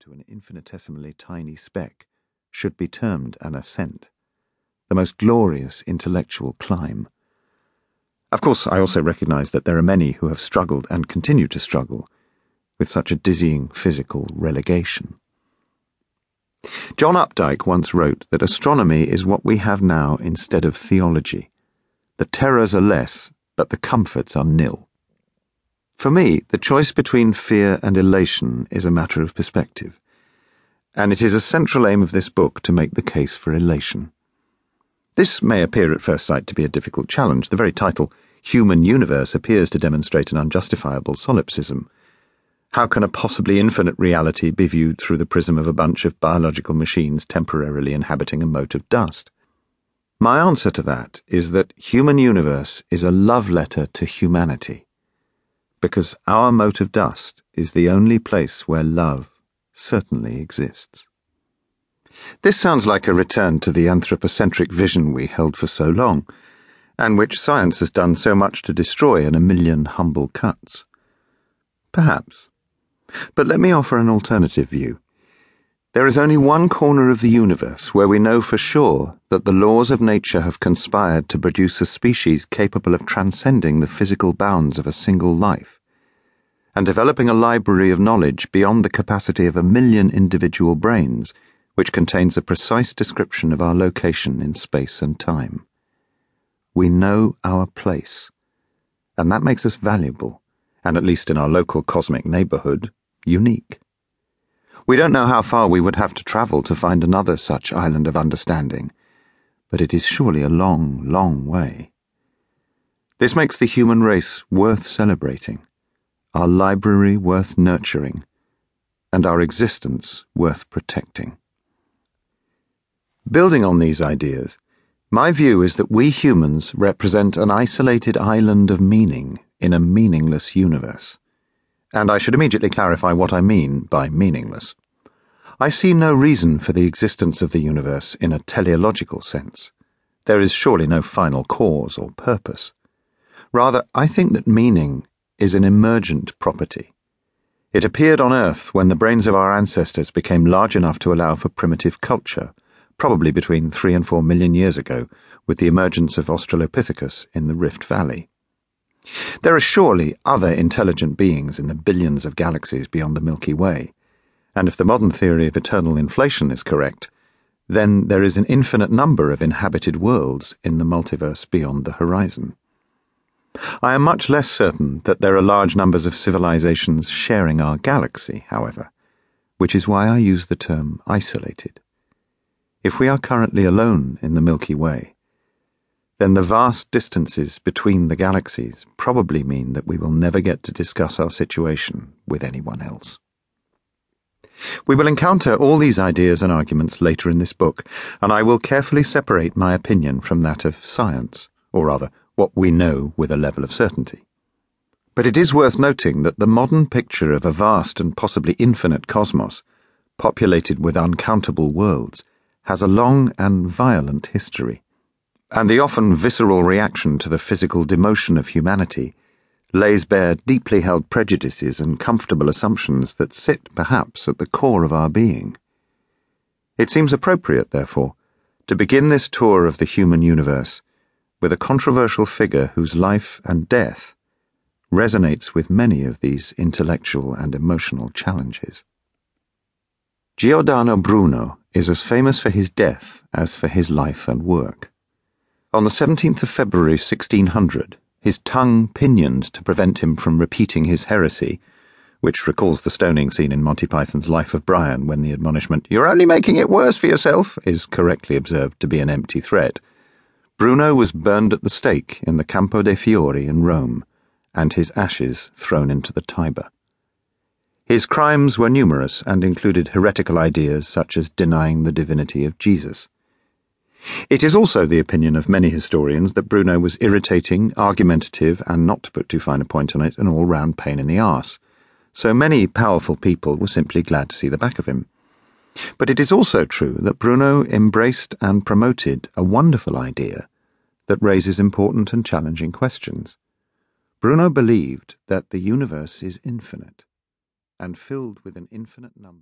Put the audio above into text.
to an infinitesimally tiny speck should be termed an ascent, the most glorious intellectual climb. Of course, I also recognize that there are many who have struggled and continue to struggle with such a dizzying physical relegation. John Updike once wrote that astronomy is what we have now instead of theology. The terrors are less, but the comforts are nil. For me, the choice between fear and elation is a matter of perspective, and it is a central aim of this book to make the case for elation. This may appear at first sight to be a difficult challenge. The very title, Human Universe, appears to demonstrate an unjustifiable solipsism. How can a possibly infinite reality be viewed through the prism of a bunch of biological machines temporarily inhabiting a mote of dust? My answer to that is that Human Universe is a love letter to humanity because our mote of dust is the only place where love certainly exists. This sounds like a return to the anthropocentric vision we held for so long, and which science has done so much to destroy in a million humble cuts. Perhaps. But let me offer an alternative view. There is only one corner of the universe where we know for sure that the laws of nature have conspired to produce a species capable of transcending the physical bounds of a single life, and developing a library of knowledge beyond the capacity of a million individual brains, which contains a precise description of our location in space and time. We know our place, and that makes us valuable, and at least in our local cosmic neighborhood, unique. We don't know how far we would have to travel to find another such island of understanding, but it is surely a long, long way. This makes the human race worth celebrating, our library worth nurturing, and our existence worth protecting. Building on these ideas, my view is that we humans represent an isolated island of meaning in a meaningless universe and I should immediately clarify what I mean by meaningless. I see no reason for the existence of the universe in a teleological sense. There is surely no final cause or purpose. Rather, I think that meaning is an emergent property. It appeared on Earth when the brains of our ancestors became large enough to allow for primitive culture, probably between three and four million years ago, with the emergence of Australopithecus in the Rift Valley. There are surely other intelligent beings in the billions of galaxies beyond the Milky Way, and if the modern theory of eternal inflation is correct, then there is an infinite number of inhabited worlds in the multiverse beyond the horizon. I am much less certain that there are large numbers of civilizations sharing our galaxy, however, which is why I use the term isolated. If we are currently alone in the Milky Way, then the vast distances between the galaxies probably mean that we will never get to discuss our situation with anyone else. We will encounter all these ideas and arguments later in this book, and I will carefully separate my opinion from that of science, or rather, what we know with a level of certainty. But it is worth noting that the modern picture of a vast and possibly infinite cosmos, populated with uncountable worlds, has a long and violent history and the often visceral reaction to the physical demotion of humanity lays bare deeply held prejudices and comfortable assumptions that sit, perhaps, at the core of our being. It seems appropriate, therefore, to begin this tour of the human universe with a controversial figure whose life and death resonates with many of these intellectual and emotional challenges. Giordano Bruno is as famous for his death as for his life and work. On the 17th of February 1600, his tongue pinioned to prevent him from repeating his heresy, which recalls the stoning scene in Monty Python's Life of Brian when the admonishment, You're only making it worse for yourself, is correctly observed to be an empty threat. Bruno was burned at the stake in the Campo dei Fiori in Rome, and his ashes thrown into the Tiber. His crimes were numerous and included heretical ideas such as denying the divinity of Jesus. It is also the opinion of many historians that Bruno was irritating, argumentative, and not to put too fine a point on it, an all round pain in the arse. So many powerful people were simply glad to see the back of him. But it is also true that Bruno embraced and promoted a wonderful idea that raises important and challenging questions. Bruno believed that the universe is infinite and filled with an infinite number.